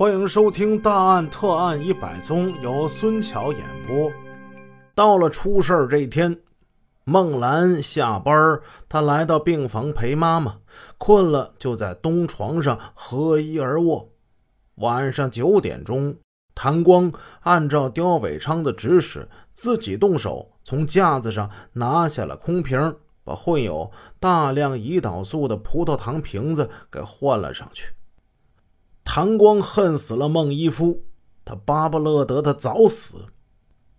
欢迎收听《大案特案一百宗》，由孙桥演播。到了出事这天，孟兰下班，她来到病房陪妈妈，困了就在东床上合衣而卧。晚上九点钟，谭光按照刁伟昌的指使，自己动手从架子上拿下了空瓶，把混有大量胰岛素的葡萄糖瓶子给换了上去。唐光恨死了孟一夫，他巴不乐得他早死。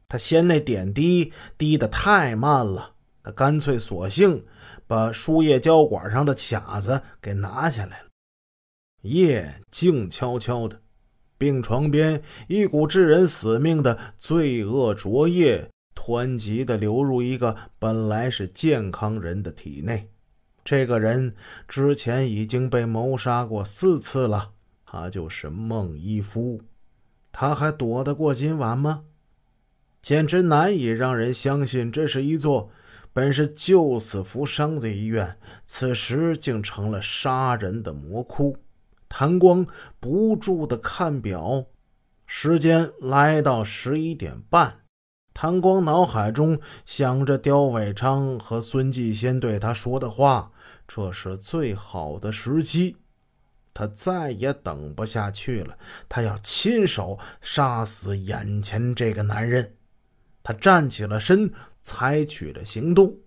他嫌那点滴滴得太慢了，他干脆索性把输液胶管上的卡子给拿下来了。夜静悄悄的，病床边一股致人死命的罪恶浊液湍急地流入一个本来是健康人的体内。这个人之前已经被谋杀过四次了。他就是孟一夫，他还躲得过今晚吗？简直难以让人相信，这是一座本是救死扶伤的医院，此时竟成了杀人的魔窟。谭光不住的看表，时间来到十一点半。谭光脑海中想着刁伟昌和孙继先对他说的话，这是最好的时机。他再也等不下去了，他要亲手杀死眼前这个男人。他站起了身，采取了行动。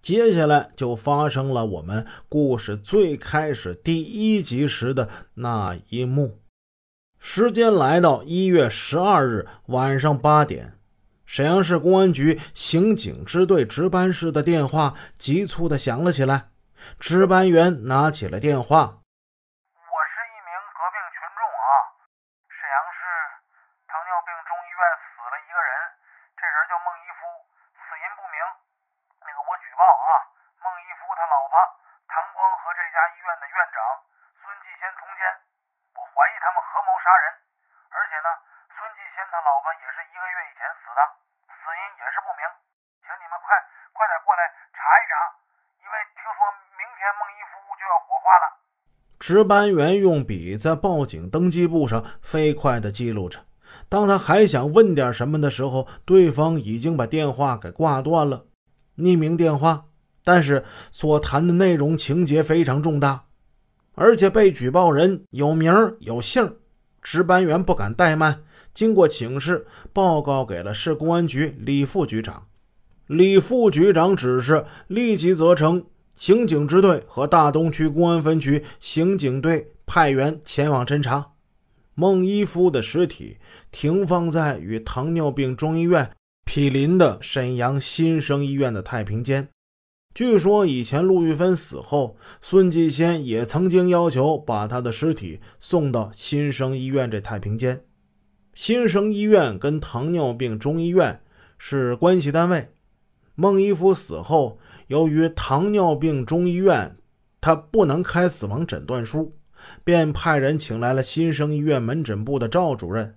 接下来就发生了我们故事最开始第一集时的那一幕。时间来到一月十二日晚上八点，沈阳市公安局刑警支队值班室的电话急促的响了起来。值班员拿起了电话。杀人，而且呢，孙继先他老婆也是一个月以前死的，死因也是不明，请你们快快点过来查一查，因为听说明天孟一夫就要火化了。值班员用笔在报警登记簿上飞快地记录着，当他还想问点什么的时候，对方已经把电话给挂断了。匿名电话，但是所谈的内容情节非常重大，而且被举报人有名有姓。值班员不敢怠慢，经过请示，报告给了市公安局李副局长。李副局长指示立即责成刑警支队和大东区公安分局刑警队派员前往侦查。孟一夫的尸体停放在与糖尿病中医院毗邻的沈阳新生医院的太平间。据说以前陆玉芬死后，孙继先也曾经要求把他的尸体送到新生医院这太平间。新生医院跟糖尿病中医院是关系单位。孟一夫死后，由于糖尿病中医院他不能开死亡诊断书，便派人请来了新生医院门诊部的赵主任。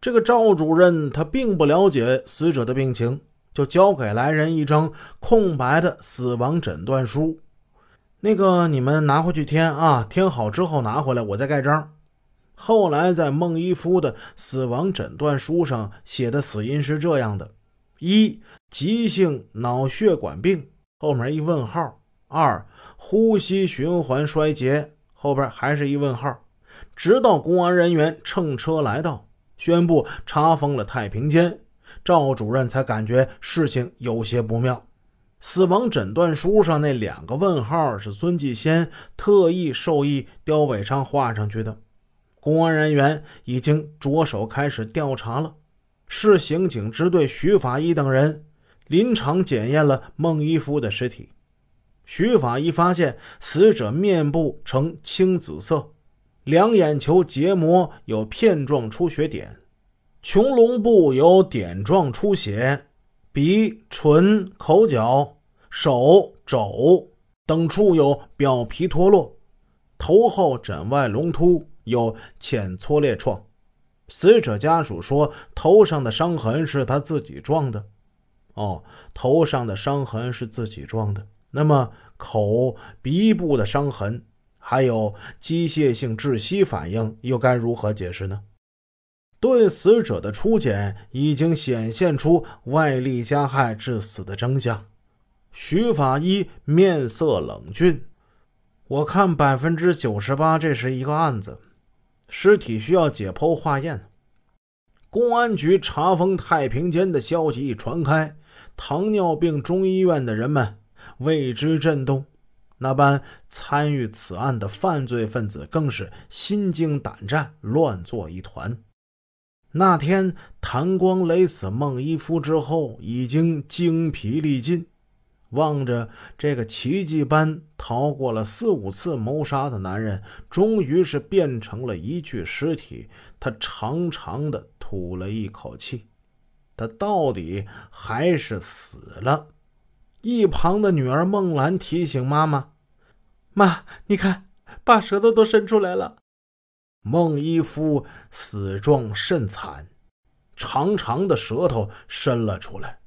这个赵主任他并不了解死者的病情。就交给来人一张空白的死亡诊断书，那个你们拿回去填啊，填好之后拿回来，我再盖章。后来在孟一夫的死亡诊断书上写的死因是这样的：一、急性脑血管病，后面一问号；二、呼吸循环衰竭，后边还是一问号。直到公安人员乘车来到，宣布查封了太平间。赵主任才感觉事情有些不妙。死亡诊断书上那两个问号是孙继先特意授意刁伟昌画上去的。公安人员已经着手开始调查了。市刑警支队徐法医等人临场检验了孟一夫的尸体。徐法医发现死者面部呈青紫色，两眼球结膜有片状出血点。穹窿部有点状出血，鼻、唇、口角、手肘等处有表皮脱落，头后枕外隆突，有浅挫裂创。死者家属说，头上的伤痕是他自己撞的。哦，头上的伤痕是自己撞的。那么口、鼻部的伤痕还有机械性窒息反应，又该如何解释呢？对死者的初检已经显现出外力加害致死的真相。徐法医面色冷峻：“我看百分之九十八，这是一个案子，尸体需要解剖化验。”公安局查封太平间的消息一传开，糖尿病中医院的人们为之震动。那般参与此案的犯罪分子更是心惊胆战，乱作一团。那天谭光勒死孟一夫之后，已经精疲力尽，望着这个奇迹般逃过了四五次谋杀的男人，终于是变成了一具尸体。他长长的吐了一口气，他到底还是死了。一旁的女儿孟兰提醒妈妈：“妈，你看，把舌头都伸出来了。”孟一夫死状甚惨，长长的舌头伸了出来。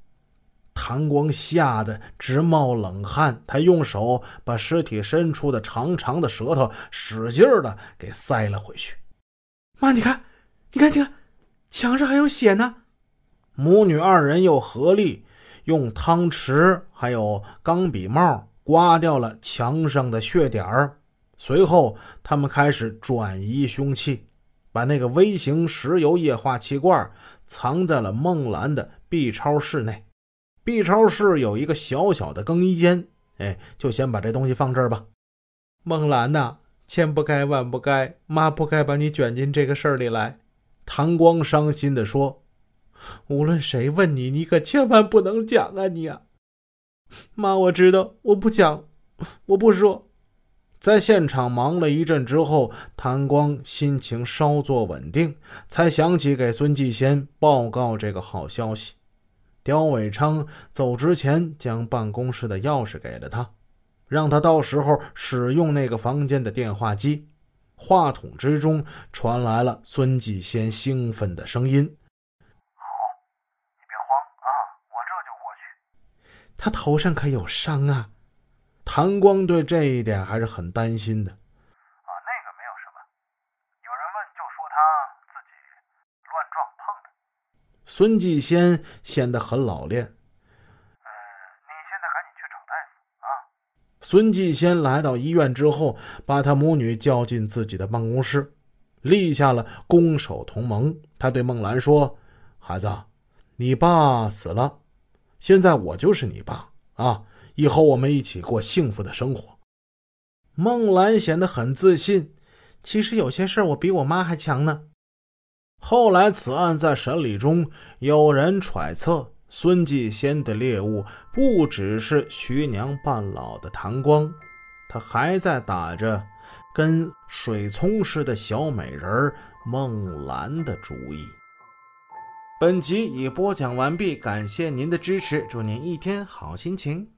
谭光吓得直冒冷汗，他用手把尸体伸出的长长的舌头使劲的给塞了回去。妈，你看，你看，你看，墙上还有血呢。母女二人又合力用汤匙还有钢笔帽刮掉了墙上的血点儿。随后，他们开始转移凶器，把那个微型石油液化气罐藏在了孟兰的 B 超室内。B 超室有一个小小的更衣间，哎，就先把这东西放这儿吧。孟兰呐。千不该万不该，妈不该把你卷进这个事儿里来。”唐光伤心地说，“无论谁问你，你可千万不能讲啊！你啊，妈，我知道，我不讲，我不说。”在现场忙了一阵之后，谭光心情稍作稳定，才想起给孙继先报告这个好消息。刁伟昌走之前，将办公室的钥匙给了他。让他到时候使用那个房间的电话机。话筒之中传来了孙继先兴奋的声音：“好，你别慌啊，我这就过去。”他头上可有伤啊？谭光对这一点还是很担心的。啊，那个没有什么，有人问就说他自己乱撞碰的。孙继先显得很老练。你现在赶紧去找大夫啊孙继先来到医院之后，把他母女叫进自己的办公室，立下了攻守同盟。他对孟兰说：“孩子，你爸死了，现在我就是你爸啊！以后我们一起过幸福的生活。”孟兰显得很自信。其实有些事我比我妈还强呢。后来此案在审理中，有人揣测。孙继先的猎物不只是徐娘半老的谭光，他还在打着跟水葱似的小美人孟兰的主意。本集已播讲完毕，感谢您的支持，祝您一天好心情。